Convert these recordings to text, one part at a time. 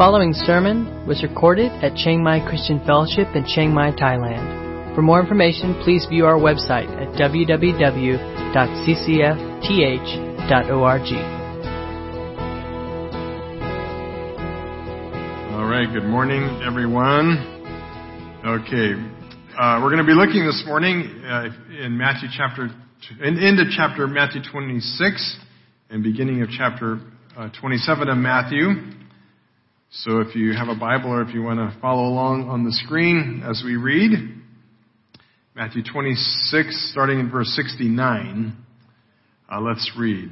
following sermon was recorded at Chiang Mai Christian Fellowship in Chiang Mai, Thailand. For more information, please view our website at www.ccfth.org. All right, good morning, everyone. Okay, uh, we're going to be looking this morning uh, in Matthew chapter, in, into chapter Matthew 26 and beginning of chapter uh, 27 of Matthew. So if you have a Bible or if you want to follow along on the screen as we read, Matthew 26, starting in verse 69, uh, let's read.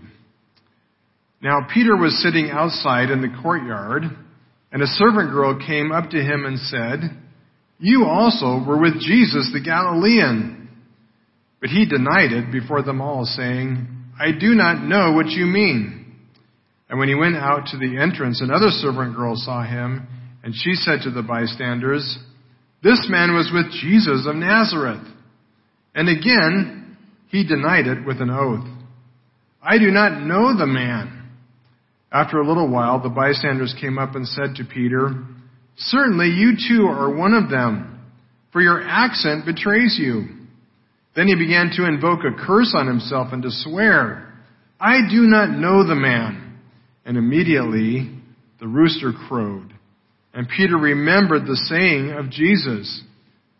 Now Peter was sitting outside in the courtyard, and a servant girl came up to him and said, You also were with Jesus the Galilean. But he denied it before them all, saying, I do not know what you mean. And when he went out to the entrance, another servant girl saw him, and she said to the bystanders, This man was with Jesus of Nazareth. And again, he denied it with an oath. I do not know the man. After a little while, the bystanders came up and said to Peter, Certainly you too are one of them, for your accent betrays you. Then he began to invoke a curse on himself and to swear, I do not know the man. And immediately the rooster crowed. And Peter remembered the saying of Jesus,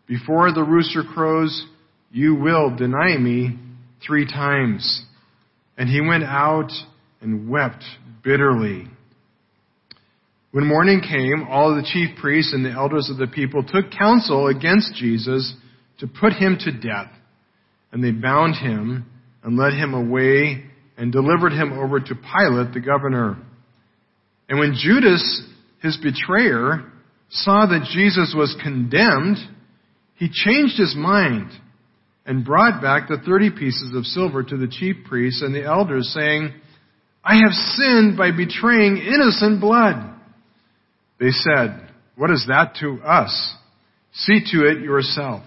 Before the rooster crows, you will deny me three times. And he went out and wept bitterly. When morning came, all the chief priests and the elders of the people took counsel against Jesus to put him to death. And they bound him and led him away and delivered him over to Pilate, the governor. And when Judas, his betrayer, saw that Jesus was condemned, he changed his mind and brought back the thirty pieces of silver to the chief priests and the elders, saying, I have sinned by betraying innocent blood. They said, What is that to us? See to it yourself.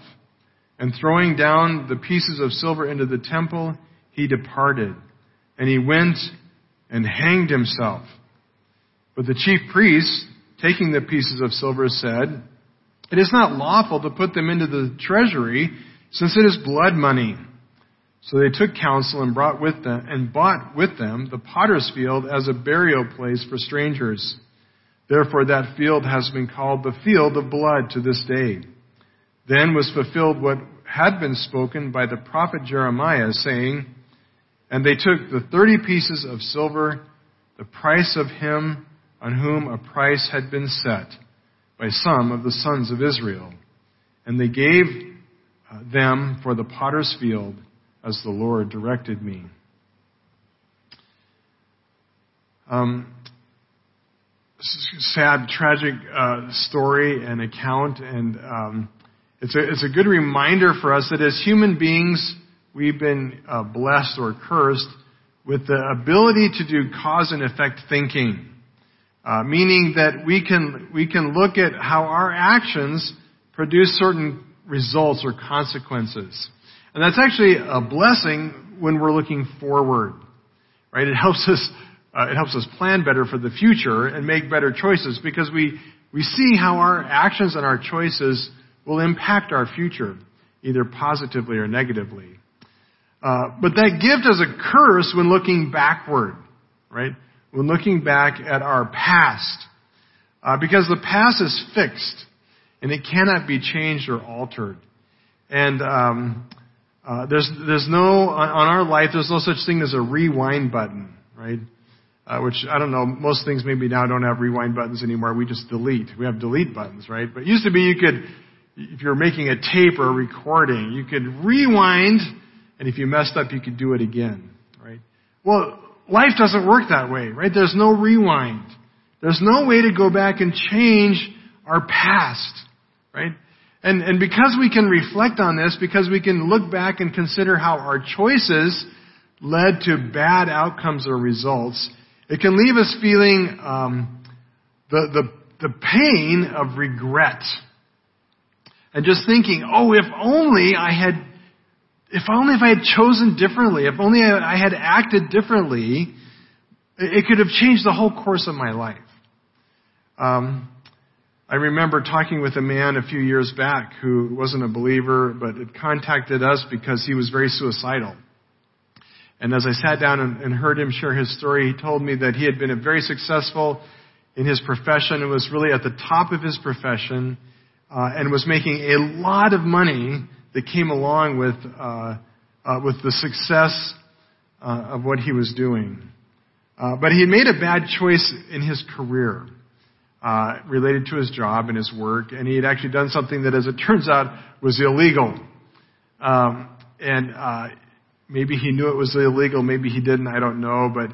And throwing down the pieces of silver into the temple, he departed. And he went and hanged himself. But the chief priests, taking the pieces of silver, said, It is not lawful to put them into the treasury, since it is blood money. So they took counsel and brought with them and bought with them the potter's field as a burial place for strangers. Therefore that field has been called the field of blood to this day. Then was fulfilled what had been spoken by the prophet Jeremiah, saying, And they took the thirty pieces of silver, the price of him on whom a price had been set by some of the sons of Israel. And they gave uh, them for the potter's field as the Lord directed me. Um, sad, tragic uh, story and account, and um, it's, a, it's a good reminder for us that as human beings, we've been uh, blessed or cursed with the ability to do cause and effect thinking. Uh, meaning that we can, we can look at how our actions produce certain results or consequences. And that's actually a blessing when we're looking forward, right? It helps us, uh, it helps us plan better for the future and make better choices because we, we see how our actions and our choices will impact our future, either positively or negatively. Uh, but that gift is a curse when looking backward, right? when looking back at our past. Uh, because the past is fixed and it cannot be changed or altered. And um, uh, there's there's no on, our life there's no such thing as a rewind button, right? Uh, which I don't know. Most things maybe now don't have rewind buttons anymore. We just delete. We have delete buttons, right? But it used to be you could, if you're making a tape or a recording, you could rewind, and if you messed up, you could do it again, right? Well, life doesn't work that way, right? There's no rewind. There's no way to go back and change our past, right? And, and because we can reflect on this, because we can look back and consider how our choices led to bad outcomes or results, it can leave us feeling um, the, the, the pain of regret. And just thinking, oh, if only I had if only if I had chosen differently, if only I had acted differently, it could have changed the whole course of my life. Um, I remember talking with a man a few years back who wasn't a believer, but had contacted us because he was very suicidal. And as I sat down and, and heard him share his story, he told me that he had been very successful in his profession and was really at the top of his profession uh, and was making a lot of money that came along with uh, uh, with the success uh, of what he was doing. Uh, but he had made a bad choice in his career uh, related to his job and his work, and he had actually done something that, as it turns out, was illegal. Um, and maybe he knew it was illegal, maybe he didn't. I don't know, but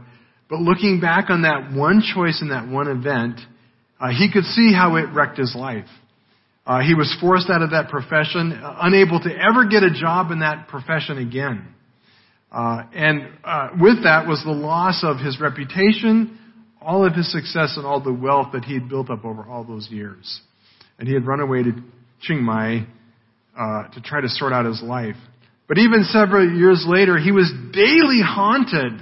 but looking back on that one choice in that one event, uh, he could see how it wrecked his life. Uh, he was forced out of that profession, uh, unable to ever get a job in that profession again. Uh, and uh, with that was the loss of his reputation, all of his success, and all the wealth that he had built up over all those years. And he had run away to Chiang Mai uh, to try to sort out his life. But even several years later, he was daily haunted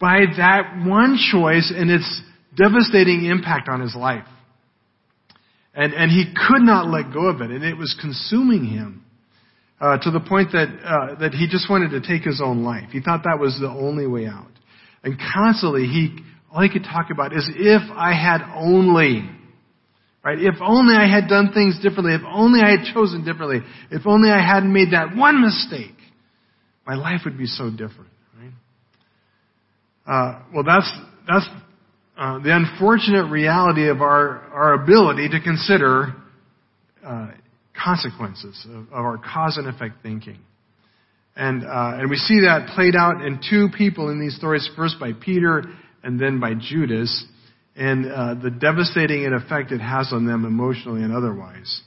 by that one choice and its devastating impact on his life. And, and he could not let go of it, and it was consuming him uh, to the point that, uh, that he just wanted to take his own life. He thought that was the only way out. And constantly, he, all he could talk about is if I had only, right? If only I had done things differently. If only I had chosen differently. If only I hadn't made that one mistake. My life would be so different. Right? Uh, well, that's that's uh, the unfortunate reality of our our ability to consider uh, consequences of, of, our cause and effect thinking, and uh, and we see that played out in two people in these stories, first by Peter and then by Judas, and uh, the devastating effect it has on them emotionally and otherwise.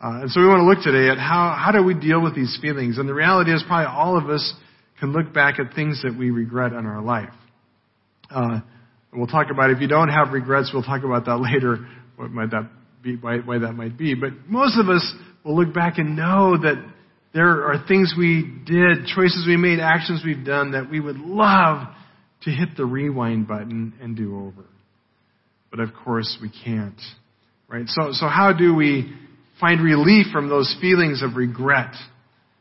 Uh, and so we want to look today at how how do we deal with these feelings, and the reality is probably all of us can look back at things that we regret in our life. We'll talk about if you don't have regrets, we'll talk about that later. What might that be? Why, why that might be? But most of us will look back and know that there are things we did, choices we made, actions we've done that we would love to hit the rewind button and do over. But of course we can't. Right? So, so how do we find relief from those feelings of regret?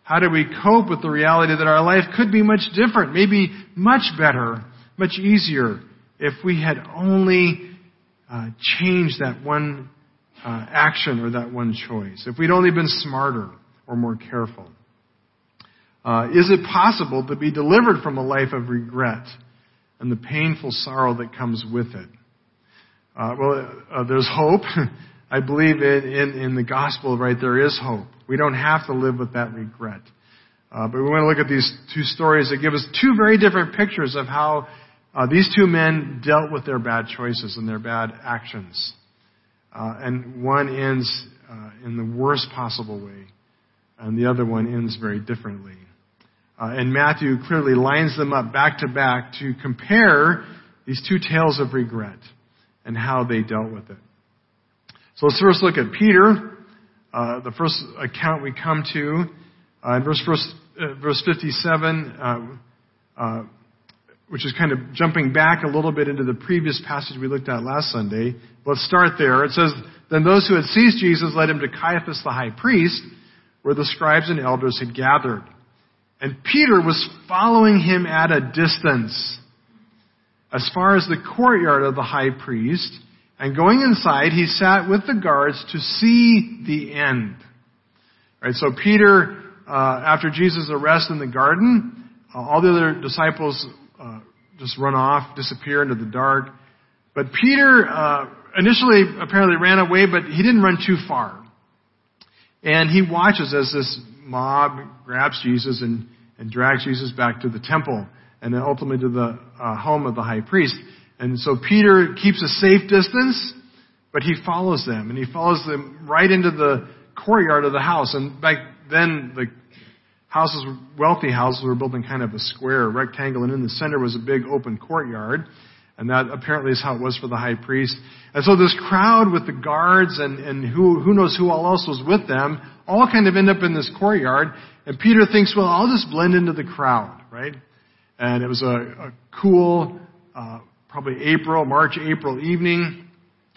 How do we cope with the reality that our life could be much different, maybe much better, much easier if we had only uh, changed that one uh, action or that one choice, if we'd only been smarter or more careful. Uh, is it possible to be delivered from a life of regret and the painful sorrow that comes with it? Uh, well, uh, there's hope. I believe in, in, in the gospel, right? There is hope. We don't have to live with that regret. Uh, but we want to look at these two stories that give us two very different pictures of how uh, these two men dealt with their bad choices and their bad actions. Uh, and one ends uh, in the worst possible way, and the other one ends very differently. Uh, and Matthew clearly lines them up back to back to compare these two tales of regret and how they dealt with it. So let's first look at Peter, uh, the first account we come to. Uh, in verse, verse, verse 57, which is kind of jumping back a little bit into the previous passage we looked at last Sunday. Let's start there. It says, Then those who had seized Jesus led him to Caiaphas the high priest, where the scribes and elders had gathered. And Peter was following him at a distance, as far as the courtyard of the high priest, and going inside, he sat with the guards to see the end. Right. so Peter, uh, after Jesus' arrest in the garden, uh, all the other disciples just run off, disappear into the dark. But Peter uh, initially apparently ran away, but he didn't run too far. And he watches as this mob grabs Jesus and, and drags Jesus back to the temple and then ultimately to the uh, home of the high priest. And so Peter keeps a safe distance, but he follows them and he follows them right into the courtyard of the house. And back then the houses, wealthy houses were built in kind of a square, a rectangle, and in the center was a big open courtyard. And that apparently is how it was for the high priest. And so this crowd with the guards and, and who, who knows who all else was with them, all kind of end up in this courtyard. And Peter thinks, well, I'll just blend into the crowd, right? And it was a, a cool, uh, probably April, March, April evening.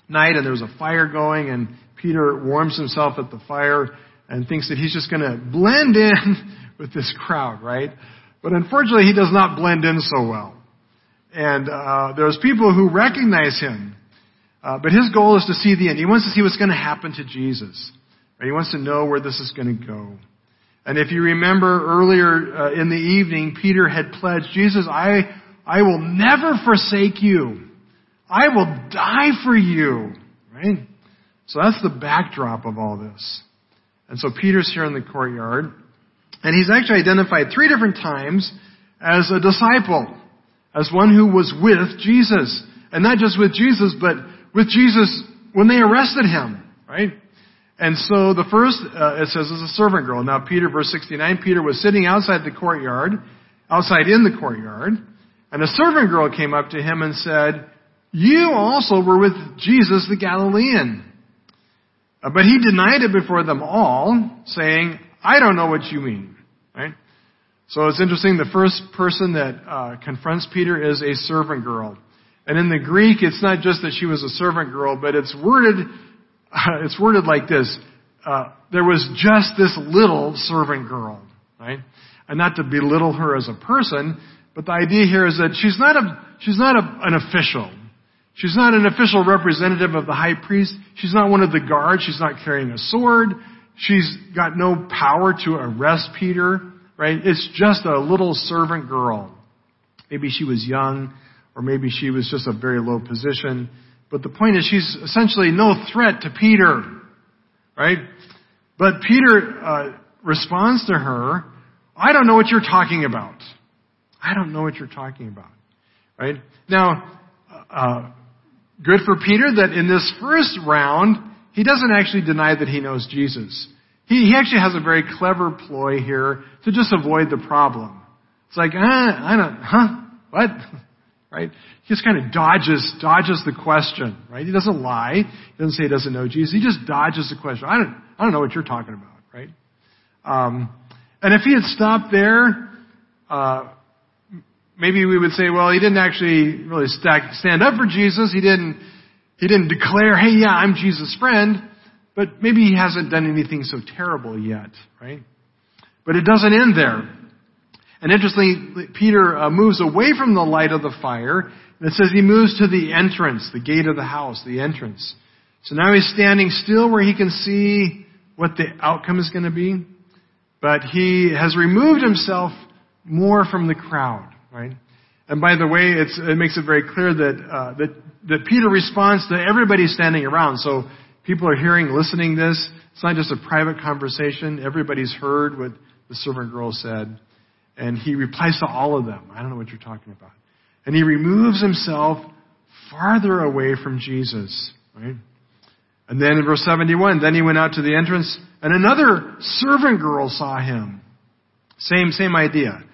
night and there was a fire going and Peter warms himself at the fire and thinks that he's just going to blend in with this crowd, right? But unfortunately, he does not blend in so well. And uh, there's people who recognize him, uh, but his goal is to see the end. He wants to see what's going to happen to Jesus. Right? He wants to know where this is going to go. And if you remember earlier uh, in the evening, Peter had pledged, Jesus, I, I will never forsake you. I will die for you. Right? So that's the backdrop of all this. And so Peter's here in the courtyard, and he's actually identified three different times as a disciple, as one who was with Jesus. And not just with Jesus, but with Jesus when they arrested him, right? And so the first, uh, it says, is a servant girl. Now Peter, verse 69, Peter was sitting outside the courtyard, outside in the courtyard, and a servant girl came up to him and said, you also were with Jesus the Galilean. Uh, but he denied it before them all, saying, I don't know what you mean. Right? So it's interesting, the first person that uh, confronts Peter is a servant girl. And in the Greek, it's not just that she was a servant girl, but it's worded, uh, it's worded like this. Uh, there was just this little servant girl, right? And not to belittle her as a person, but the idea here is that she's not a, she's not a, an official. She's not an official representative of the high priest. She's not one of the guards. She's not carrying a sword. She's got no power to arrest Peter, right? It's just a little servant girl. Maybe she was young, or maybe she was just a very low position. But the point is, she's essentially no threat to Peter, right? But Peter uh, responds to her, I don't know what you're talking about. I don't know what you're talking about, right? Now, uh, good for Peter that in this first round, he doesn't actually deny that he knows Jesus. He, he actually has a very clever ploy here to just avoid the problem. It's like, ah, I don't, huh? What? Right? He just kind of dodges, dodges the question, right? He doesn't lie. He doesn't say he doesn't know Jesus. He just dodges the question. I don't, I don't know what you're talking about, right? Um, and if he had stopped there, uh, maybe we would say, well, he didn't actually really stack, stand up for Jesus. He didn't, he didn't declare, hey, yeah, I'm Jesus' friend. But maybe he hasn't done anything so terrible yet, right? But it doesn't end there. And interestingly, Peter uh, moves away from the light of the fire, and it says he moves to the entrance, the gate of the house, the entrance. So now he's standing still where he can see what the outcome is going to be, but he has removed himself more from the crowd right? And by the way, it makes it very clear that, uh, that, that Peter responds to everybody standing around. So people are hearing, listening this. It's not just a private conversation. Everybody's heard what the servant girl said. And he replies to all of them. I don't know what you're talking about. And he removes himself farther away from Jesus, right? And then in verse 71, then he went out to the entrance and another servant girl saw him. Same, same idea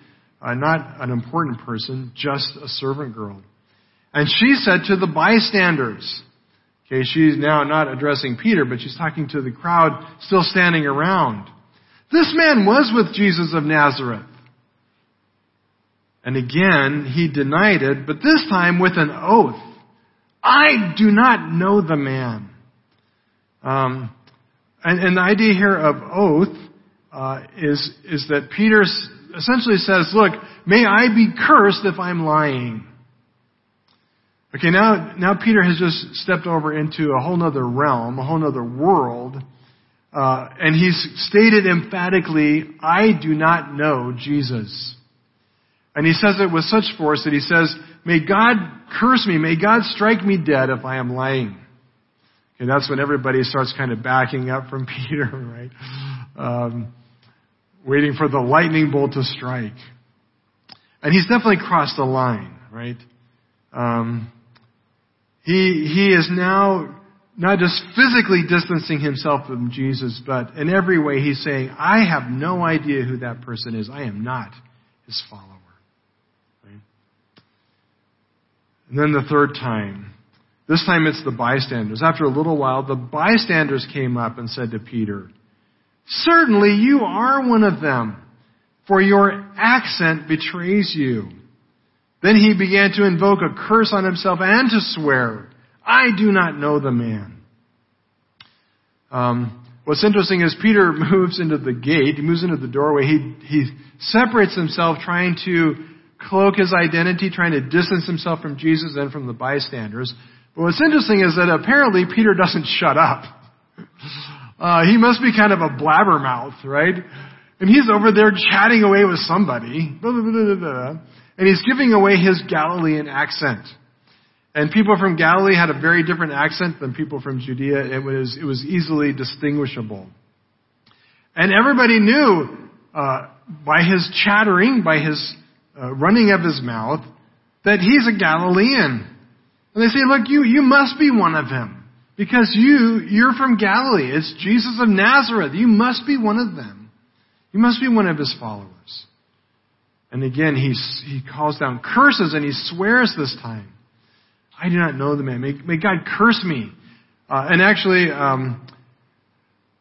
uh, not an important person, just a servant girl. And she said to the bystanders, okay, she's now not addressing Peter, but she's talking to the crowd still standing around. This man was with Jesus of Nazareth. And again, he denied it, but this time with an oath. I do not know the man. Um, and, and, the idea here of oath uh, is is that Peter essentially says, look, may I be cursed if I'm lying. Okay, now, now Peter has just stepped over into a whole other realm, a whole other world, uh, and he's stated emphatically, I do not know Jesus. And he says it with such force that he says, may God curse me, may God strike me dead if I am lying. And that's when everybody starts kind of backing up from Peter, right? Um, waiting for the lightning bolt to strike. And he's definitely crossed the line, right? Um, he, he is now not just physically distancing himself from Jesus, but in every way he's saying, I have no idea who that person is. I am not his follower. Right? And then the third time, this time it's the bystanders. After a little while, the bystanders came up and said to Peter, Certainly you are one of them, for your accent betrays you. Then he began to invoke a curse on himself and to swear, I do not know the man. Um, what's interesting is Peter moves into the gate, he moves into the doorway, he, he separates himself trying to cloak his identity, trying to distance himself from Jesus and from the bystanders. But what's interesting is that apparently Peter doesn't shut up. Uh, he must be kind of a blabbermouth, right? And he's over there chatting away with somebody. Blah, blah, blah, and he's giving away his Galilean accent. And people from Galilee had a very different accent than people from Judea. It was, it was easily distinguishable. And everybody knew, uh, by his chattering, by his uh, running of his mouth, that he's a Galilean. And they say, look, you, you must be one of them. Because you, you're from Galilee. It's Jesus of Nazareth. You must be one of them. You must be one of his followers. And again, he, he calls down curses and he swears this time. I do not know the man. May, may God curse me. Uh, and actually, um,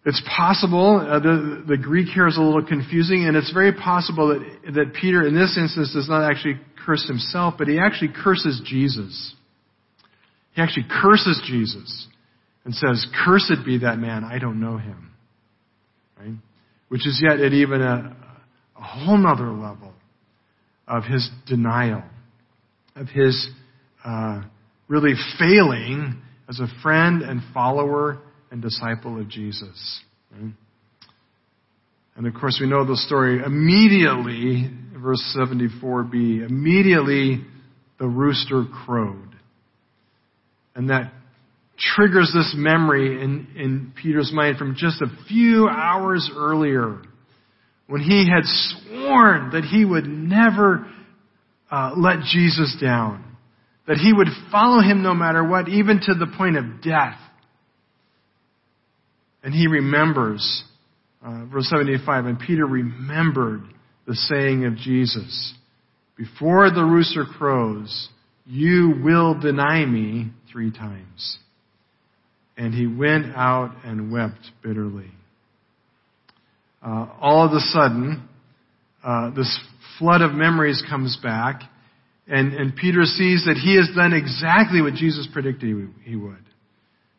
it's possible, uh, the, the Greek here is a little confusing, and it's very possible that, that Peter, in this instance, does not actually curse himself, but he actually curses Jesus. He actually curses Jesus and says, Cursed be that man, I don't know him. Right? Which is yet at even a, a whole nother level of his denial, of his uh, really failing as a friend and follower and disciple of Jesus. And of course, we know the story immediately, verse 74b, immediately the rooster crowed. And that triggers this memory in, in Peter's mind from just a few hours earlier when he had sworn that he would never uh, let Jesus down, that he would follow him no matter what, even to the point of death. And he remembers, uh, verse 75, and Peter remembered the saying of Jesus, Before the rooster crows, you will deny me three times. And he went out and wept bitterly. Uh, all of a sudden, uh, this flood of memories comes back, and, and Peter sees that he has done exactly what Jesus predicted he would.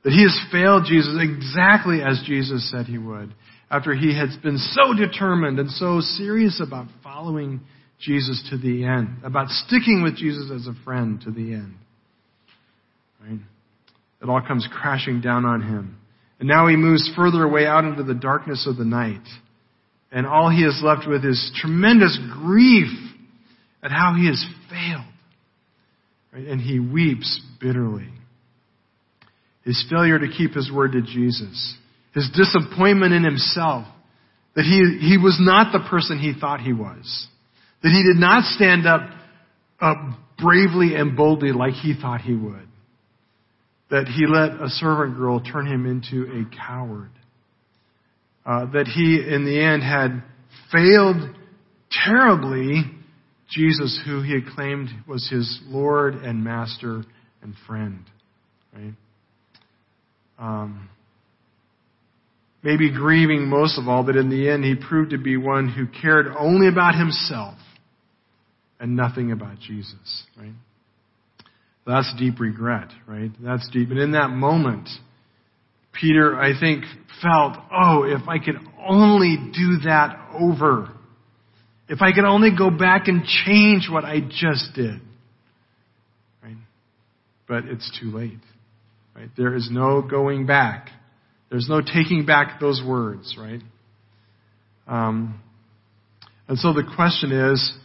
That he has failed Jesus exactly as Jesus said he would, after he had been so determined and so serious about following Jesus to the end, about sticking with Jesus as a friend to the end. Right? It all comes crashing down on him. And now he moves further away out into the darkness of the night. And all he is left with is tremendous grief at how he has failed. And he weeps bitterly. His failure to keep his word to Jesus. His disappointment in himself. That he, he was not the person he thought he was. That he did not stand up, up bravely and boldly like he thought he would. That he let a servant girl turn him into a coward uh, that he, in the end, had failed terribly Jesus, who he had claimed was his Lord and Master and friend. Right? Um, maybe grieving most of all that in the end he proved to be one who cared only about himself and nothing about Jesus. Right? That's deep regret, right? That's deep. And in that moment, Peter, I think, felt, oh, if I could only do that over. If I could only go back and change what I just did. Right? But it's too late. Right? There is no going back. There's no taking back those words, right? Um, and so the question is,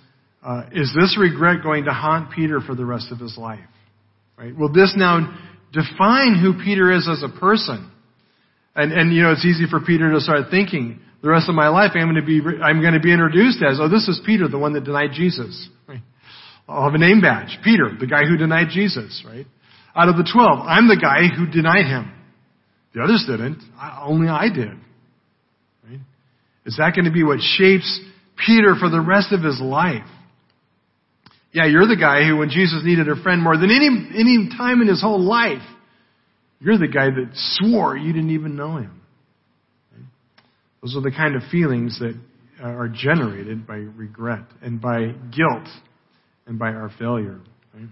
uh, is this regret going to haunt Peter for the rest of his life? Right? Will this now define who Peter is as a person? And, and, you know, it's easy for Peter to start thinking, the rest of my life I'm going to be, I'm going to be introduced as, oh, this is Peter, the one that denied Jesus. Right? I'll have a name badge. Peter, the guy who denied Jesus, right? Out of the twelve, I'm the guy who denied him. The others didn't. I, only I did. Right? Is that going to be what shapes Peter for the rest of his life? Yeah, you're the guy who, when Jesus needed a friend more than any, any time in his whole life, you're the guy that swore you didn't even know him. Those are the kind of feelings that are generated by regret and by guilt and by our failure. Right?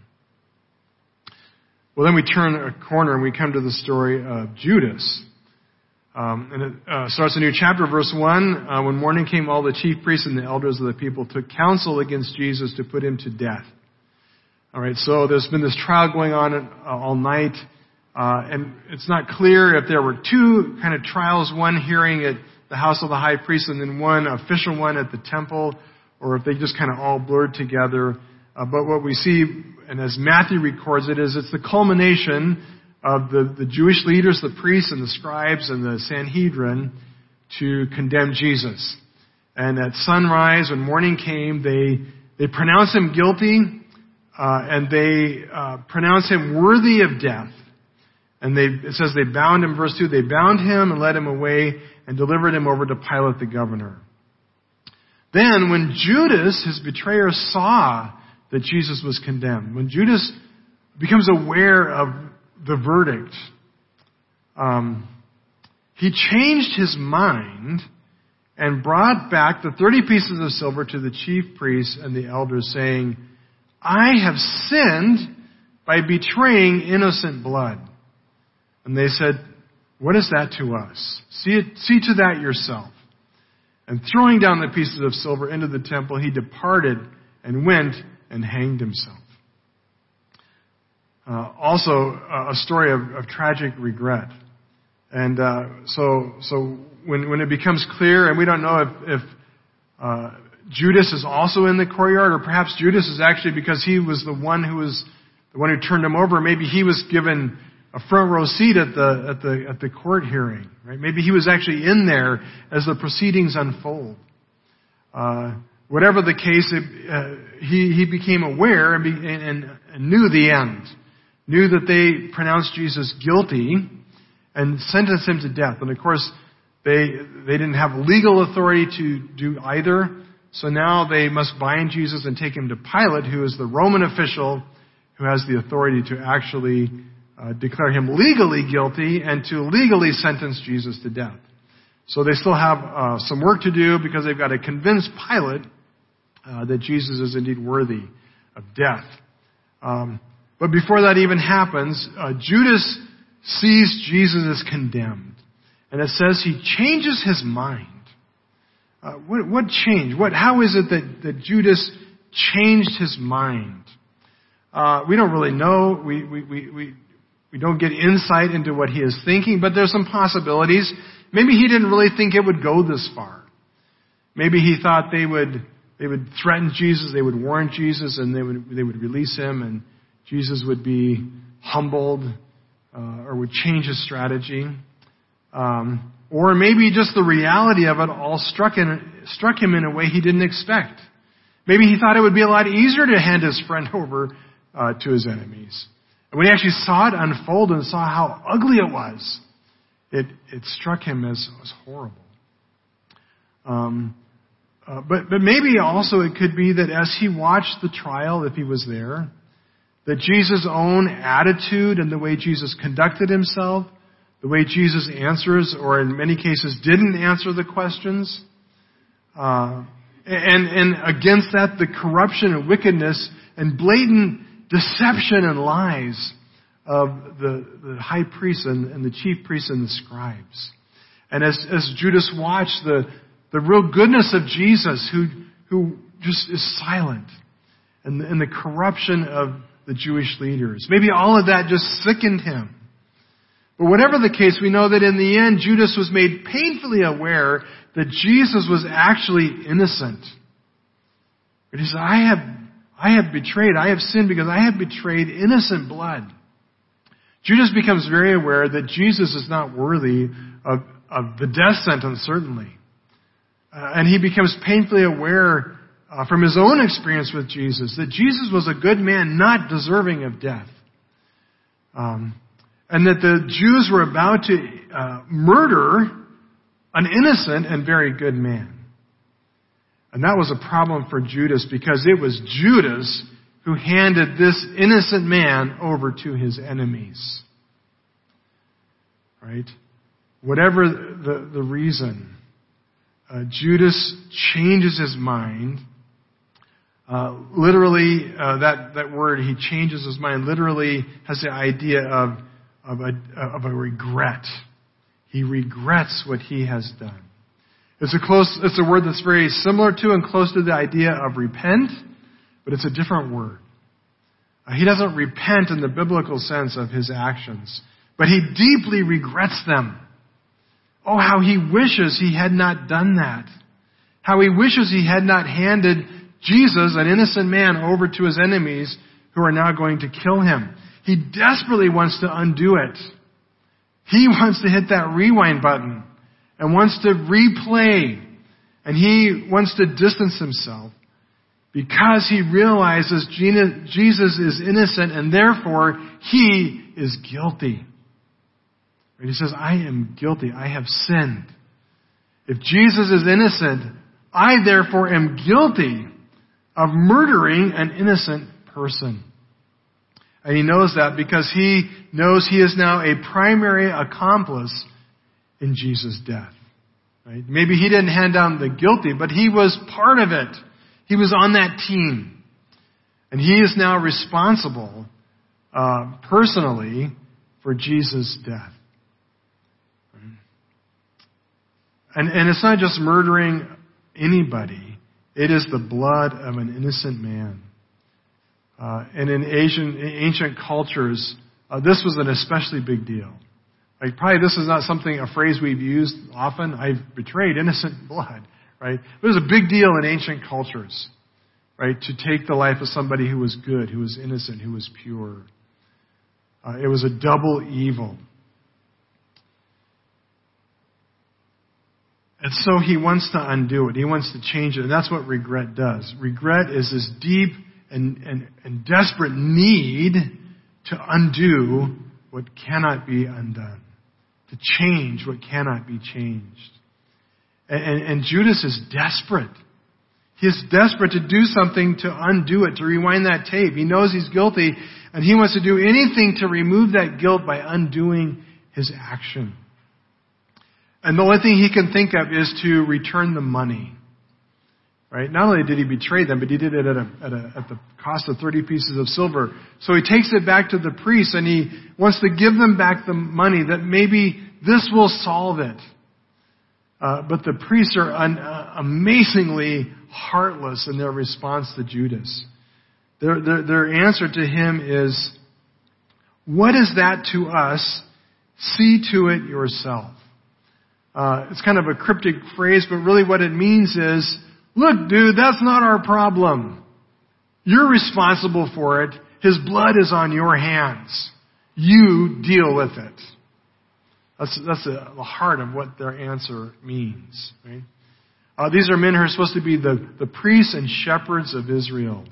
Well, then we turn a corner and we come to the story of Judas. Um, and it uh, starts a new chapter, verse 1. Uh, when morning came, all the chief priests and the elders of the people took counsel against Jesus to put him to death. All right, so there's been this trial going on uh, all night, uh, and it's not clear if there were two kind of trials, one hearing at the house of the high priest and then one official one at the temple, or if they just kind of all blurred together. Uh, but what we see, and as Matthew records it, is it's the culmination of the, the Jewish leaders, the priests and the scribes and the Sanhedrin to condemn Jesus. And at sunrise, when morning came, they, they pronounced him guilty, uh, and they uh, pronounced him worthy of death. And they, it says they bound him, verse 2, they bound him and led him away and delivered him over to Pilate the governor. Then, when Judas, his betrayer, saw that Jesus was condemned, when Judas becomes aware of the verdict, um, he changed his mind and brought back the 30 pieces of silver to the chief priests and the elders, saying, I have sinned by betraying innocent blood. And they said, What is that to us? See, it, see to that yourself. And throwing down the pieces of silver into the temple, he departed and went and hanged himself. Uh, also, uh, a story of, of, tragic regret. And uh, so, so when, when it becomes clear, and we don't know if, if uh, Judas is also in the courtyard, or perhaps Judas is actually because he was the one who was the one who turned him over. Maybe he was given a front row seat at the at the at the court hearing. Right? Maybe he was actually in there as the proceedings unfold. Uh, whatever the case, it, uh, he he became aware and, be, and, and knew the end knew that they pronounced Jesus guilty and sentenced him to death. And of course, they, they didn't have legal authority to do either. So now they must bind Jesus and take him to Pilate, who is the Roman official who has the authority to actually uh, declare him legally guilty and to legally sentence Jesus to death. So they still have uh, some work to do because they've got to convince Pilate uh, that Jesus is indeed worthy of death. Um, but before that even happens, uh, Judas sees Jesus as condemned. And it says he changes his mind. Uh, what, what changed? What, how is it that, that Judas changed his mind? Uh, we don't really know. We, we, we, we, we don't get insight into what he is thinking, but there's some possibilities. Maybe he didn't really think it would go this far. Maybe he thought they would, they would threaten Jesus, they would warn Jesus, and they would, they would release him, and Jesus would be humbled uh, or would change his strategy. Um, or maybe just the reality of it all struck, in, struck him in a way he didn't expect. Maybe he thought it would be a lot easier to hand his friend over uh, to his enemies. When he actually saw it unfold and saw how ugly it was, it, it struck him as, as horrible. Um, uh, but, but maybe also it could be that as he watched the trial, if he was there, that Jesus' own attitude and the way Jesus conducted himself, the way Jesus answers, or in many cases didn't answer the questions, uh, and, and against that, the corruption and wickedness and blatant deception and lies of the, the high priests and, and the chief priests and the scribes. And as, as Judas watched the, the real goodness of Jesus, who, who just is silent, and and the corruption of the Jewish leaders. Maybe all of that just sickened him. But whatever the case, we know that in the end, Judas was made painfully aware that Jesus was actually innocent. He said, I have, I have betrayed, I have sinned because I have betrayed innocent blood. Judas becomes very aware that Jesus is not worthy of, of the death sentence, certainly. Uh, and he becomes painfully aware uh, from his own experience with Jesus that Jesus was a good man, not deserving of death. Um, and that the Jews were about to uh, murder an innocent and very good man. And that was a problem for Judas because it was Judas who handed this innocent man over to his enemies. Right? Whatever the, the reason, uh, Judas changes his mind Uh, literally, uh, that, that word, he changes his mind, literally has the idea of, of, a, of a regret. He regrets what he has done. It's a close, it's a word that's very similar to and close to the idea of repent, but it's a different word. Uh, he doesn't repent in the biblical sense of his actions, but he deeply regrets them. Oh, how he wishes he had not done that. How he wishes he had not handed Jesus, an innocent man, over to his enemies who are now going to kill him. He desperately wants to undo it. He wants to hit that rewind button and wants to replay. And he wants to distance himself because he realizes Jesus is innocent and therefore he is guilty. And he says, I am guilty. I have sinned. If Jesus is innocent, I therefore am guilty of murdering an innocent person. And he knows that because he knows he is now a primary accomplice in Jesus' death. Right? Maybe he didn't hand down the guilty, but he was part of it. He was on that team. And he is now responsible uh, personally for Jesus' death. And, and it's not just murdering anybody. It is the blood of an innocent man. Uh, and in Asian, ancient cultures, uh, this was an especially big deal. Like probably this is not something, a phrase we've used often. I've betrayed innocent blood, right? It was a big deal in ancient cultures, right? To take the life of somebody who was good, who was innocent, who was pure. Uh, it was a double evil. And so he wants to undo it. He wants to change it. And that's what regret does. Regret is this deep and, and, and desperate need to undo what cannot be undone, to change what cannot be changed. And, and, and Judas is desperate. He is desperate to do something to undo it, to rewind that tape. He knows he's guilty, and he wants to do anything to remove that guilt by undoing his action. And the only thing he can think of is to return the money. Right? Not only did he betray them, but he did it at, a, at, a, at the cost of 30 pieces of silver. So he takes it back to the priest and he wants to give them back the money that maybe this will solve it. Uh, but the priests are un, uh, amazingly heartless in their response to Judas. Their, their, their answer to him is, what is that to us? See to it yourself. Uh, it's kind of a cryptic phrase, but really what it means is, look, dude, that's not our problem. You're responsible for it. His blood is on your hands. You deal with it. That's, that's the heart of what their answer means. Right? Uh, these are men who are supposed to be the, the priests and shepherds of Israel.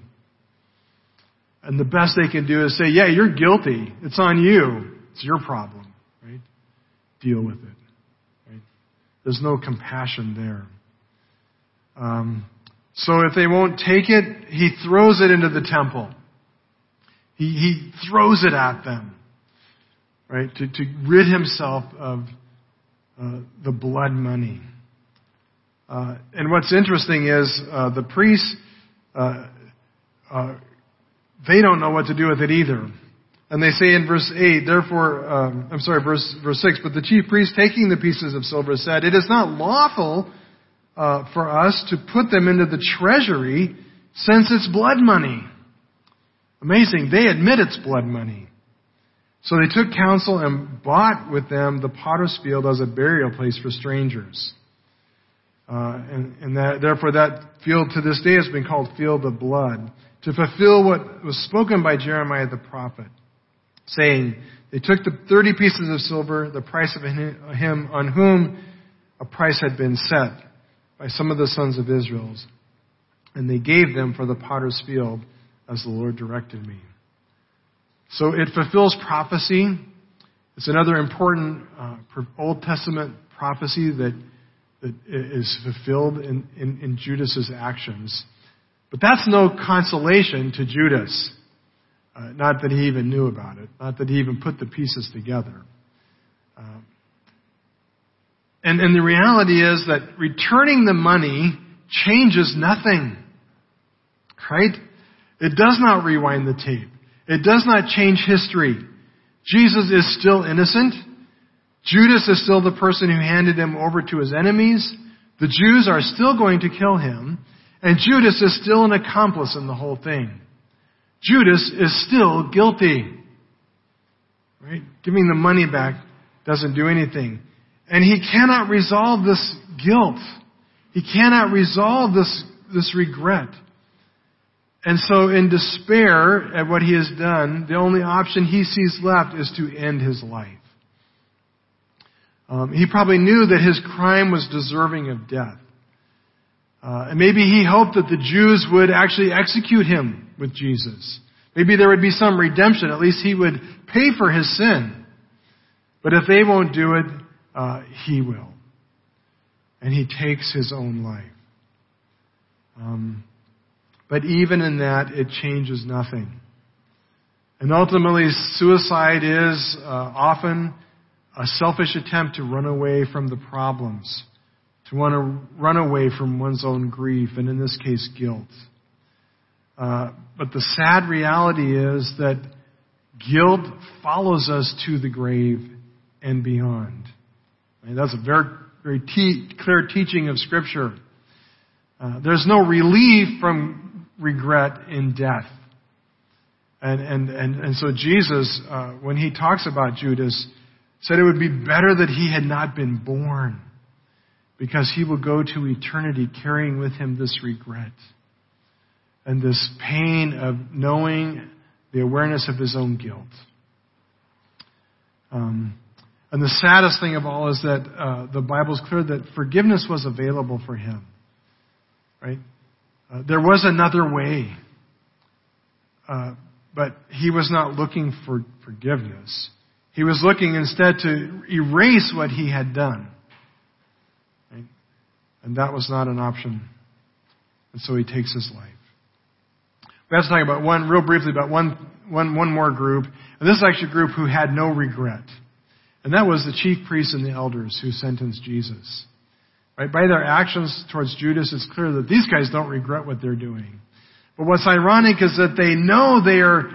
And the best they can do is say, yeah, you're guilty. It's on you. It's your problem. Right? Deal with it. There's no compassion there. Um, so if they won't take it, he throws it into the temple. He, he throws it at them, right, to, to rid himself of uh, the blood money. Uh, and what's interesting is uh, the priests, uh, uh, they don't know what to do with it either. And they say in verse 8, therefore, um, I'm sorry, verse, verse 6, but the chief priest taking the pieces of silver said, It is not lawful uh, for us to put them into the treasury since it's blood money. Amazing. They admit it's blood money. So they took counsel and bought with them the potter's field as a burial place for strangers. Uh, and, and that, therefore that field to this day has been called field of blood to fulfill what was spoken by Jeremiah the prophet saying, They took the thirty pieces of silver, the price of him on whom a price had been set by some of the sons of Israel, and they gave them for the potter's field as the Lord directed me. So it fulfills prophecy. It's another important uh, Old Testament prophecy that, that is fulfilled in, in, in Judas's actions. But that's no consolation to Judas. Uh, not that he even knew about it, not that he even put the pieces together. Uh, and, and the reality is that returning the money changes nothing. right? It does not rewind the tape. It does not change history. Jesus is still innocent. Judas is still the person who handed him over to his enemies. The Jews are still going to kill him. And Judas is still an accomplice in the whole thing. Judas is still guilty. Right? Giving the money back doesn't do anything. And he cannot resolve this guilt. He cannot resolve this, this regret. And so in despair at what he has done, the only option he sees left is to end his life. Um, he probably knew that his crime was deserving of death. Uh, and maybe he hoped that the Jews would actually execute him with Jesus. Maybe there would be some redemption. At least he would pay for his sin. But if they won't do it, uh, he will. And he takes his own life. Um, but even in that, it changes nothing. And ultimately, suicide is uh, often a selfish attempt to run away from the problems, to want to run away from one's own grief, and in this case, guilt. Uh, but the sad reality is that guilt follows us to the grave and beyond. Mean, that's a very, very te- clear teaching of Scripture. Uh, there's no relief from regret in death. And, and, and, and so Jesus, uh, when he talks about Judas, said it would be better that he had not been born because he will go to eternity carrying with him this regret and this pain of knowing the awareness of his own guilt. Um, and the saddest thing of all is that uh, the Bible is clear that forgiveness was available for him. Right? Uh, there was another way. Uh, but he was not looking for forgiveness. He was looking instead to erase what he had done. Right? And that was not an option. And so he takes his life. We have to talk about one, real briefly, about one, one, one more group. And this is actually a group who had no regret. And that was the chief priests and the elders who sentenced Jesus. Right? By their actions towards Judas, it's clear that these guys don't regret what they're doing. But what's ironic is that they know they are,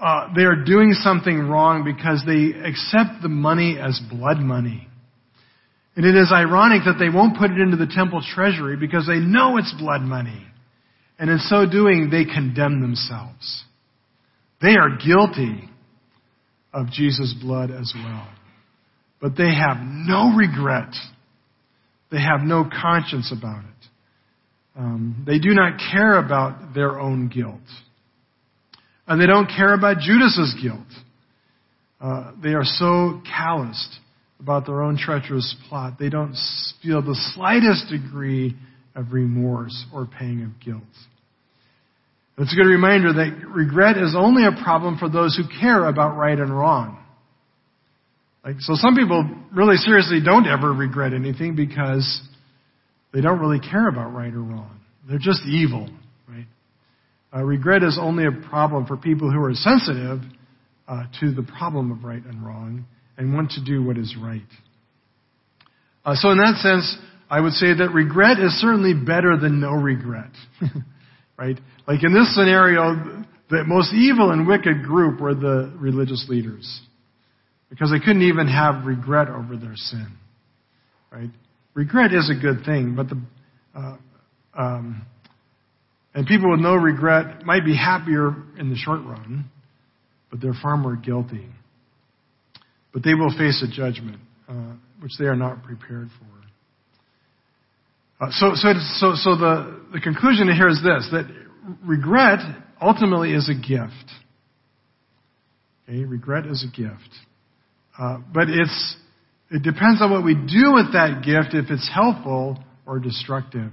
uh, they are doing something wrong because they accept the money as blood money. And it is ironic that they won't put it into the temple treasury because they know it's blood money. And in so doing, they condemn themselves. They are guilty of Jesus' blood as well. But they have no regret they have no conscience about it. Um, they do not care about their own guilt. And they don't care about Judas's guilt. Uh, they are so calloused about their own treacherous plot, they don't feel the slightest degree of remorse or pang of guilt. It's a good reminder that regret is only a problem for those who care about right and wrong. Like, so some people really seriously don't ever regret anything because they don't really care about right or wrong. They're just evil, right? Uh, regret is only a problem for people who are sensitive uh, to the problem of right and wrong and want to do what is right. Uh, so in that sense, I would say that regret is certainly better than no regret, right? Like in this scenario, the most evil and wicked group were the religious leaders because they couldn't even have regret over their sin. Right? Regret is a good thing, but the uh, um, and people with no regret might be happier in the short run, but they're far more guilty. But they will face a judgment uh, which they are not prepared for. Uh, so, so, so, so the, the conclusion here is this: that regret ultimately is a gift. Okay, regret is a gift. Uh, but it's, it depends on what we do with that gift, if it's helpful or destructive.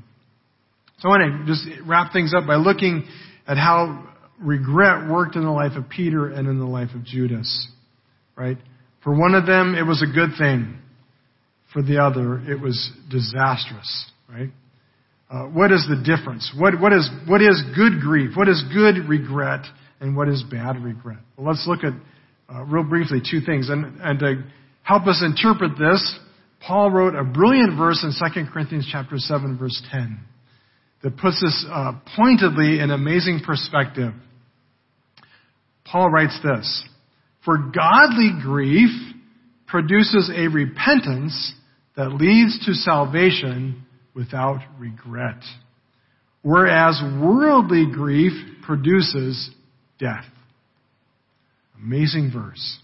So I want to just wrap things up by looking at how regret worked in the life of Peter and in the life of Judas. Right? For one of them, it was a good thing. For the other, it was disastrous. Right? Uh, what is the difference? What, what, is, what is good grief? What is good regret? And what is bad regret? Well, let's look at uh, real briefly, two things. And, and to help us interpret this, Paul wrote a brilliant verse in 2 Corinthians chapter 7, verse 10. that puts this uh, pointedly in amazing perspective. Paul writes this For godly grief produces a repentance that leads to salvation without regret, whereas worldly grief produces death. Amazing verse.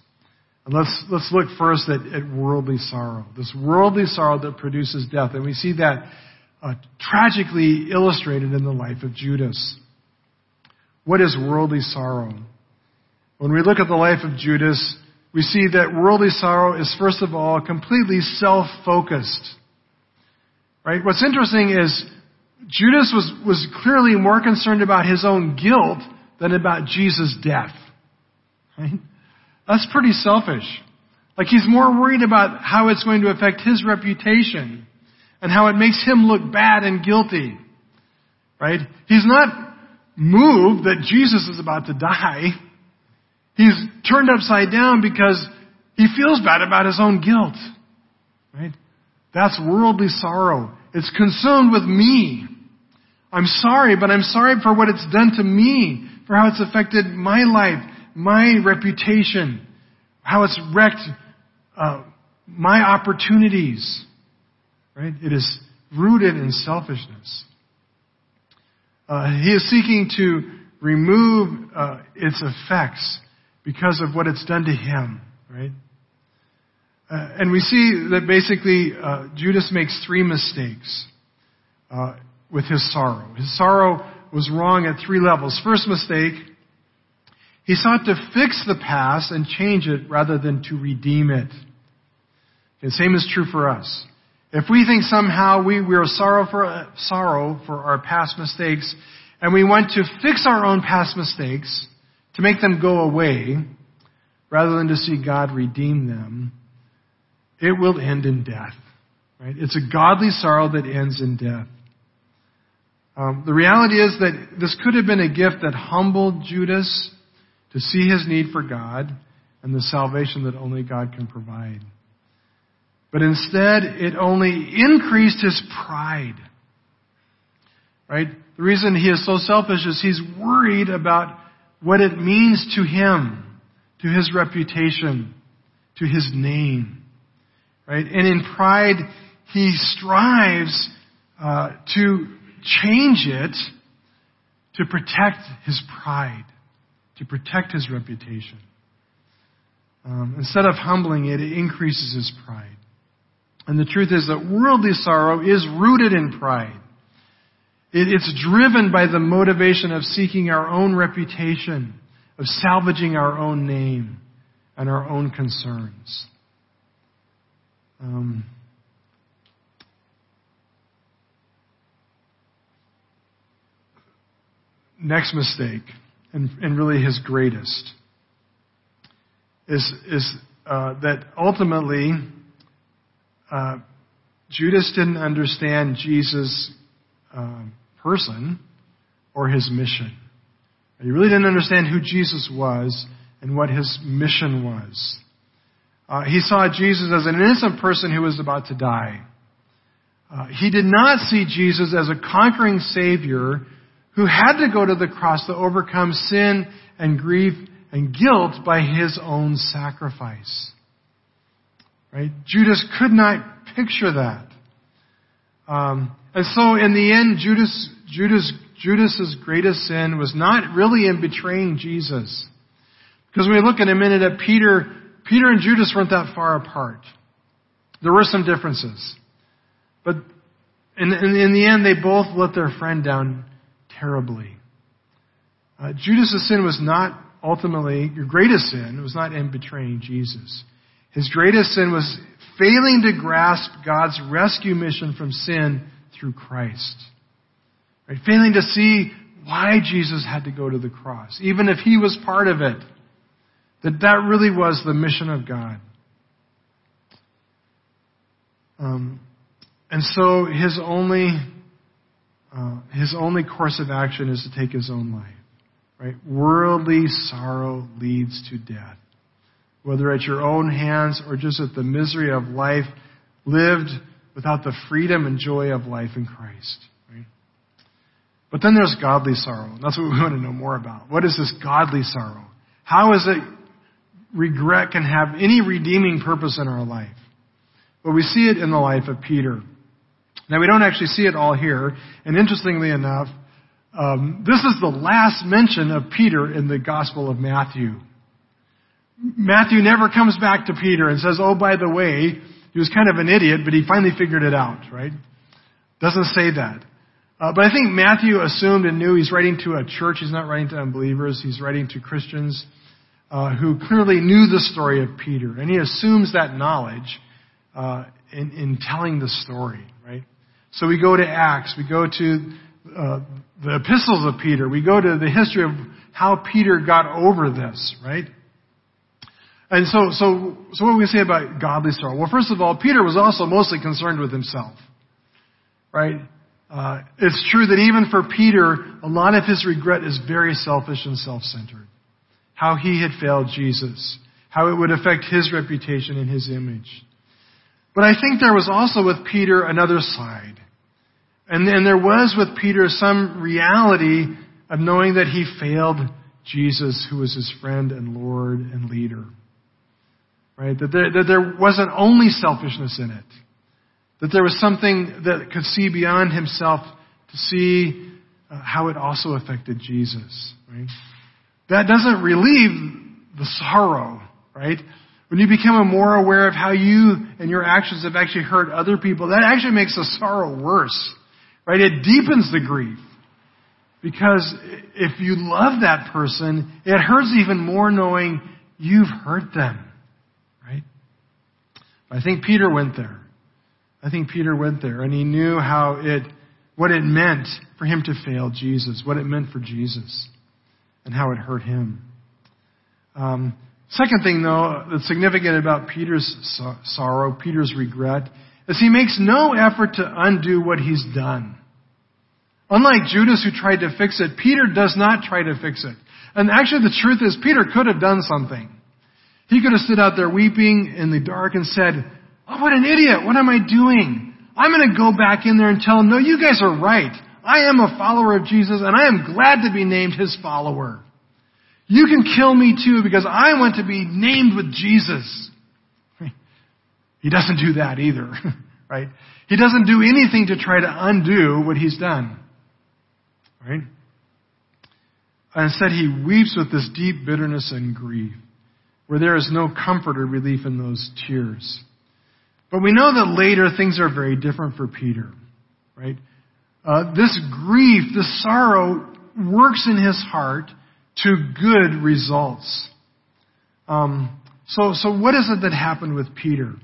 And let's, let's look first at, at worldly sorrow. This worldly sorrow that produces death. And we see that uh, tragically illustrated in the life of Judas. What is worldly sorrow? When we look at the life of Judas, we see that worldly sorrow is first of all completely self-focused. Right? What's interesting is Judas was, was clearly more concerned about his own guilt than about Jesus' death. Right? That's pretty selfish. Like he's more worried about how it's going to affect his reputation and how it makes him look bad and guilty. Right? He's not moved that Jesus is about to die. He's turned upside down because he feels bad about his own guilt. Right? That's worldly sorrow. It's consumed with me. I'm sorry, but I'm sorry for what it's done to me, for how it's affected my life, my reputation, how it's wrecked uh, my opportunities. Right? It is rooted in selfishness. Uh, he is seeking to remove uh, its effects because of what it's done to him, right? Uh, and we see that basically uh, Judas makes three mistakes uh, with his sorrow. His sorrow was wrong at three levels. First mistake, he sought to fix the past and change it rather than to redeem it. The same is true for us. If we think somehow we, we are sorrow for, sorrow for our past mistakes and we want to fix our own past mistakes, to make them go away, rather than to see God redeem them, it will end in death. Right? It's a godly sorrow that ends in death. Um, the reality is that this could have been a gift that humbled Judas to see his need for God and the salvation that only God can provide. But instead, it only increased his pride. Right? The reason he is so selfish is he's worried about what it means to him, to his reputation, to his name. Right? And in pride, he strives uh, to change it to protect his pride, to protect his reputation. Um, instead of humbling it, it increases his pride. And the truth is that worldly sorrow is rooted in pride. It's driven by the motivation of seeking our own reputation, of salvaging our own name and our own concerns. Um, next mistake, and, and, really his greatest, is, is uh, that ultimately uh, Judas didn't understand Jesus' uh, person or his mission. He really didn't understand who Jesus was and what his mission was. Uh, he saw Jesus as an innocent person who was about to die. Uh, he did not see Jesus as a conquering Savior who had to go to the cross to overcome sin and grief and guilt by his own sacrifice. Right? Judas could not picture that. Um, and so in the end, Judas, Judas, Judas's greatest sin was not really in betraying Jesus. Because when we look in a minute at Peter, Peter and Judas weren't that far apart. There were some differences. But in, in, in the end, they both let their friend down terribly. Uh, Judas' sin was not ultimately, your greatest sin was not in betraying Jesus. His greatest sin was failing to grasp God's rescue mission from sin through Christ. Right? Failing to see why Jesus had to go to the cross, even if he was part of it. That that really was the mission of God. Um, and so his only uh, his only course of action is to take his own life. Right? Worldly sorrow leads to death. Whether at your own hands or just at the misery of life lived without the freedom and joy of life in Christ. Right? But then there's godly sorrow. And that's what we want to know more about. What is this godly sorrow? How is it regret can have any redeeming purpose in our life? Well, we see it in the life of Peter. Now, we don't actually see it all here. And interestingly enough, um, this is the last mention of Peter in the Gospel of Matthew. Matthew never comes back to Peter and says, oh, by the way, he was kind of an idiot, but he finally figured it out, right? Doesn't say that. Uh, but I think Matthew assumed and knew he's writing to a church. He's not writing to unbelievers. He's writing to Christians uh, who clearly knew the story of Peter. And he assumes that knowledge uh, in, in telling the story? So we go to Acts. We go to uh, the epistles of Peter. We go to the history of how Peter got over this, right? And so, so, so what we say about godly sorrow? Well, first of all, Peter was also mostly concerned with himself, right? Uh, it's true that even for Peter, a lot of his regret is very selfish and self-centered. How he had failed Jesus, how it would affect his reputation and his image. But I think there was also with Peter another side. And, and there was with Peter some reality of knowing that he failed Jesus, who was his friend and Lord and leader. Right? That there, that there wasn't only selfishness in it. That there was something that could see beyond himself to see uh, how it also affected Jesus. Right? That doesn't relieve the sorrow, right? When you become more aware of how you and your actions have actually hurt other people, that actually makes the sorrow worse. Right? It deepens the grief. Because if you love that person, it hurts even more knowing you've hurt them. Right? I think Peter went there. I think Peter went there and he knew how it, what it meant for him to fail Jesus, what it meant for Jesus, and how it hurt him. Um, second thing, though, that's significant about Peter's sorrow, Peter's regret, is he makes no effort to undo what he's done. Unlike Judas who tried to fix it, Peter does not try to fix it. And actually the truth is Peter could have done something. He could have stood out there weeping in the dark and said, Oh, what an idiot. What am I doing? I'm going to go back in there and tell him, no, you guys are right. I am a follower of Jesus and I am glad to be named his follower. You can kill me too because I want to be named with Jesus. He doesn't do that either, right? He doesn't do anything to try to undo what he's done. Right? Instead, he weeps with this deep bitterness and grief, where there is no comfort or relief in those tears. But we know that later things are very different for Peter, right? Uh, this grief, this sorrow works in his heart to good results. Um, so, so what is it that happened with Peter?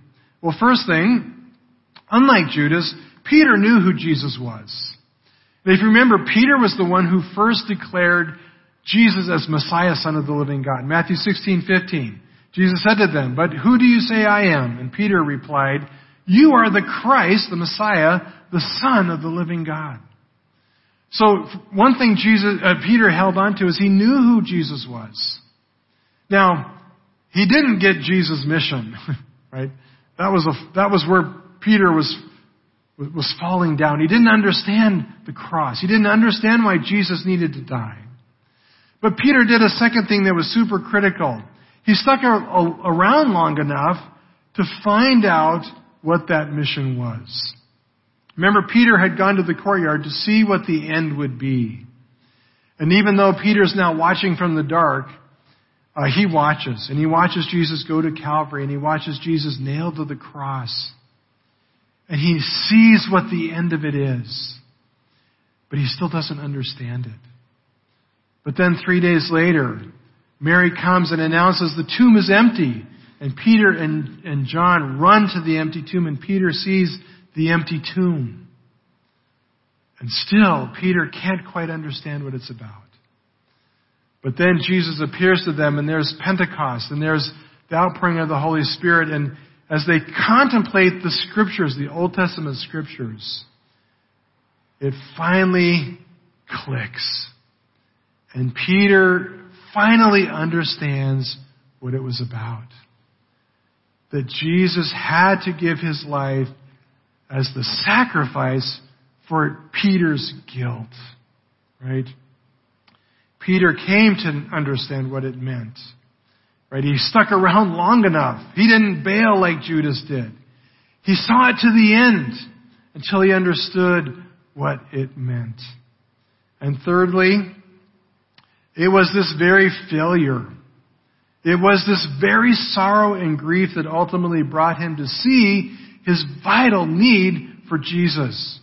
Well, first thing, unlike Judas, Peter knew who Jesus was. And if you remember, Peter was the one who first declared Jesus as Messiah, Son of the living God. Matthew 16, 15. Jesus said to them, But who do you say I am? And Peter replied, You are the Christ, the Messiah, the Son of the living God. So one thing Jesus, uh, Peter held on to is he knew who Jesus was. Now, he didn't get Jesus' mission, right? That was a, that was where Peter was was falling down. He didn't understand the cross. He didn't understand why Jesus needed to die. But Peter did a second thing that was super critical. He stuck around long enough to find out what that mission was. Remember, Peter had gone to the courtyard to see what the end would be. And even though Peter's now watching from the dark, uh, he watches. And he watches Jesus go to Calvary, and he watches Jesus nailed to the cross. And he sees what the end of it is. But he still doesn't understand it. But then three days later, Mary comes and announces the tomb is empty. And Peter and, and John run to the empty tomb, and Peter sees the empty tomb. And still, Peter can't quite understand what it's about. But then Jesus appears to them, and there's Pentecost, and there's the outpouring of the Holy Spirit, and as they contemplate the scriptures, the Old Testament scriptures, it finally clicks. And Peter finally understands what it was about. That Jesus had to give his life as the sacrifice for Peter's guilt. Right? Peter came to understand what it meant. Right? He stuck around long enough. He didn't bail like Judas did. He saw it to the end until he understood what it meant. And thirdly, it was this very failure. It was this very sorrow and grief that ultimately brought him to see his vital need for Jesus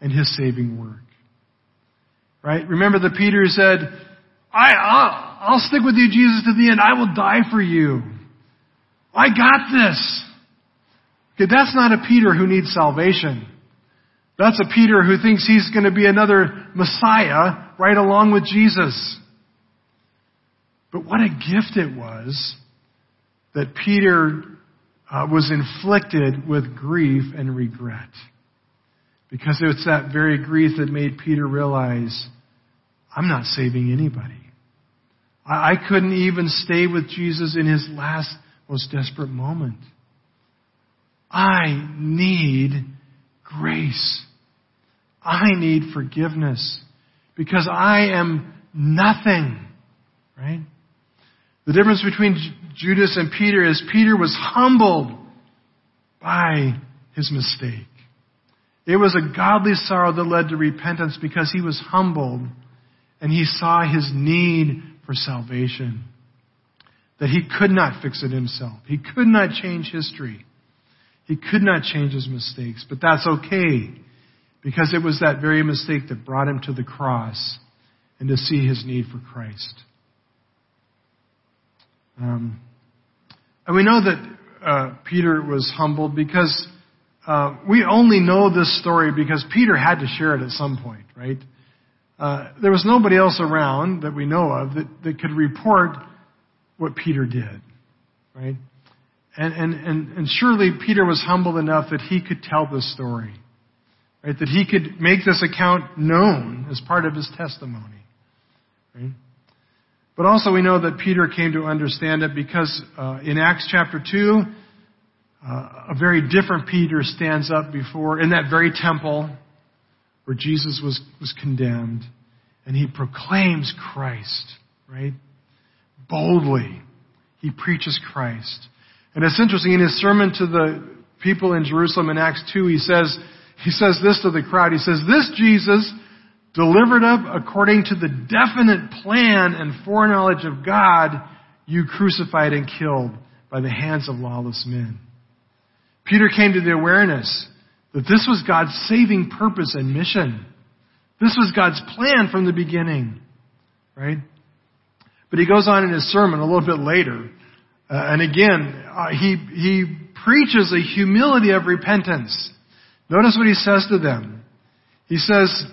and his saving work. Right? Remember that Peter said, I, I'll, I'll stick with you, Jesus, to the end. I will die for you. I got this. Okay, that's not a Peter who needs salvation. That's a Peter who thinks he's going to be another Messiah right along with Jesus. But what a gift it was that Peter uh, was inflicted with grief and regret. Because it's that very grief that made Peter realize, I'm not saving anybody. I, I couldn't even stay with Jesus in his last, most desperate moment. I need grace. I need forgiveness because I am nothing. Right? The difference between Judas and Peter is Peter was humbled by his mistake. It was a godly sorrow that led to repentance because he was humbled and he saw his need for salvation. That he could not fix it himself. He could not change history. He could not change his mistakes. But that's okay because it was that very mistake that brought him to the cross and to see his need for Christ. Um, and we know that uh, Peter was humbled because uh, we only know this story because Peter had to share it at some point, right? Uh, there was nobody else around that we know of that, that could report what Peter did, right? And, and, and, and surely Peter was humble enough that he could tell this story. Right? That he could make this account known as part of his testimony. Right? But also we know that Peter came to understand it because uh, in Acts chapter 2, uh, a very different Peter stands up before, in that very temple where Jesus was, was condemned, and he proclaims Christ, right? Boldly. He preaches Christ. And it's interesting, in his sermon to the people in Jerusalem in Acts 2, he says, he says this to the crowd. He says, This Jesus, delivered up according to the definite plan and foreknowledge of God, you crucified and killed by the hands of lawless men. Peter came to the awareness that this was God's saving purpose and mission. This was God's plan from the beginning. Right? But he goes on in his sermon a little bit later. Uh, and again, uh, he, he preaches a humility of repentance. Notice what he says to them. He says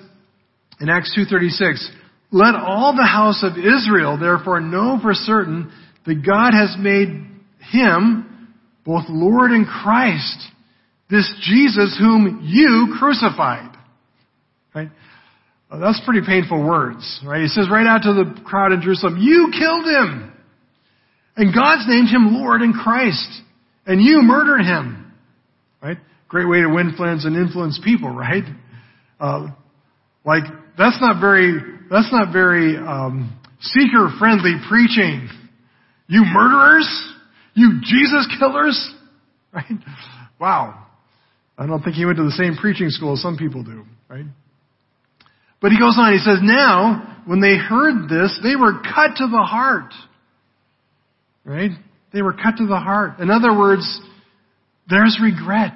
in Acts 2.36, Let all the house of Israel therefore know for certain that God has made him both Lord and Christ, this Jesus whom you crucified. Right? Well, that's pretty painful words, right? He says right out to the crowd in Jerusalem, you killed him. And God's named him Lord and Christ. And you murdered him. Right? Great way to win friends and influence people, right? Uh, like that's not very that's not very um, seeker friendly preaching. You murderers, you Jesus killers, right? Wow. I don't think he went to the same preaching school as some people do, right? But he goes on, he says, now, when they heard this, they were cut to the heart. Right? They were cut to the heart. In other words, there's regret.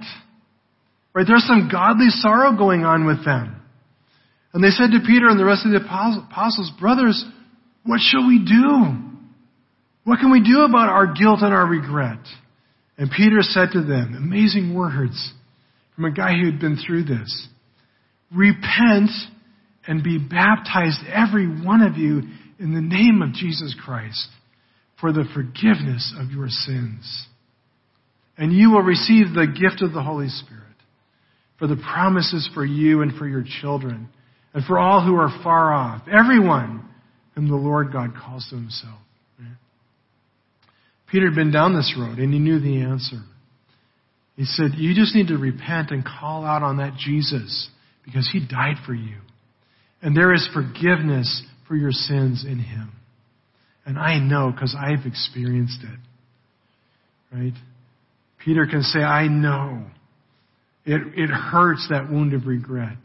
Right? There's some godly sorrow going on with them. And they said to Peter and the rest of the apostles, brothers, what shall we do? What can we do about our guilt and our regret? And Peter said to them, amazing words from a guy who had been through this. Repent and be baptized, every one of you, in the name of Jesus Christ for the forgiveness of your sins. And you will receive the gift of the Holy Spirit for the promises for you and for your children, and for all who are far off, everyone whom the Lord God calls to himself. Peter had been down this road and he knew the answer. He said, You just need to repent and call out on that Jesus because he died for you. And there is forgiveness for your sins in Him. And I know because I've experienced it. Right? Peter can say, I know. It, it hurts that wound of regret.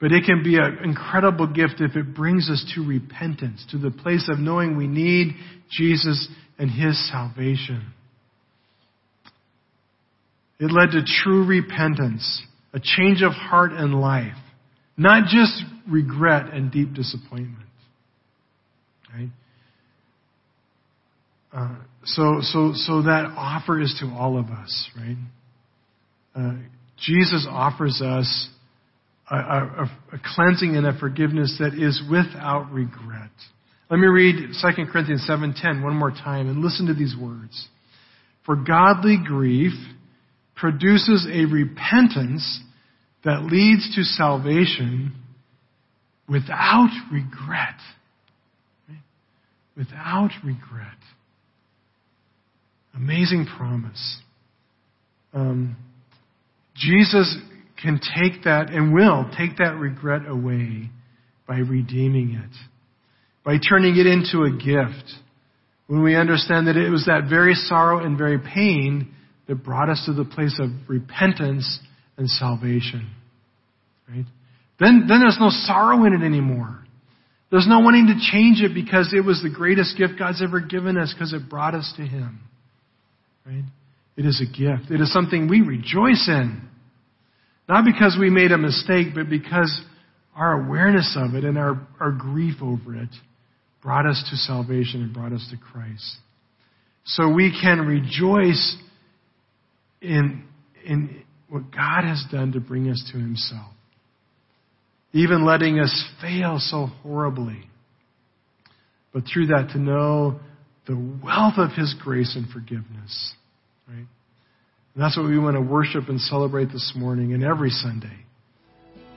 But it can be an incredible gift if it brings us to repentance, to the place of knowing we need Jesus and His salvation. It led to true repentance, a change of heart and life, not just regret and deep disappointment. Right? Uh, so, so, so that offer is to all of us, right? Uh, Jesus offers us a, a, a, cleansing and a forgiveness that is without regret. Let me read 2 Corinthians 7:10 one more time and listen to these words. For godly grief produces a repentance that leads to salvation without regret. Without regret. Amazing promise. Um, Jesus can take that and will take that regret away by redeeming it, by turning it into a gift. When we understand that it was that very sorrow and very pain that brought us to the place of repentance and salvation. Right? Then, then there's no sorrow in it anymore. There's no wanting to change it because it was the greatest gift God's ever given us because it brought us to Him. Right? It is a gift. It is something we rejoice in. Not because we made a mistake, but because our awareness of it and our, our grief over it brought us to salvation and brought us to Christ. So we can rejoice in, in what God has done to bring us to Himself. Even letting us fail so horribly. But through that to know the wealth of His grace and forgiveness. Right? And that's what we want to worship and celebrate this morning and every Sunday.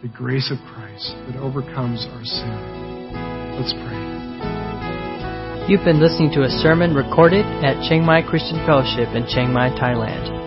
The grace of Christ that overcomes our sin. Let's pray. You've been listening to a sermon recorded at Chiang Mai Christian Fellowship in Chiang Mai, Thailand.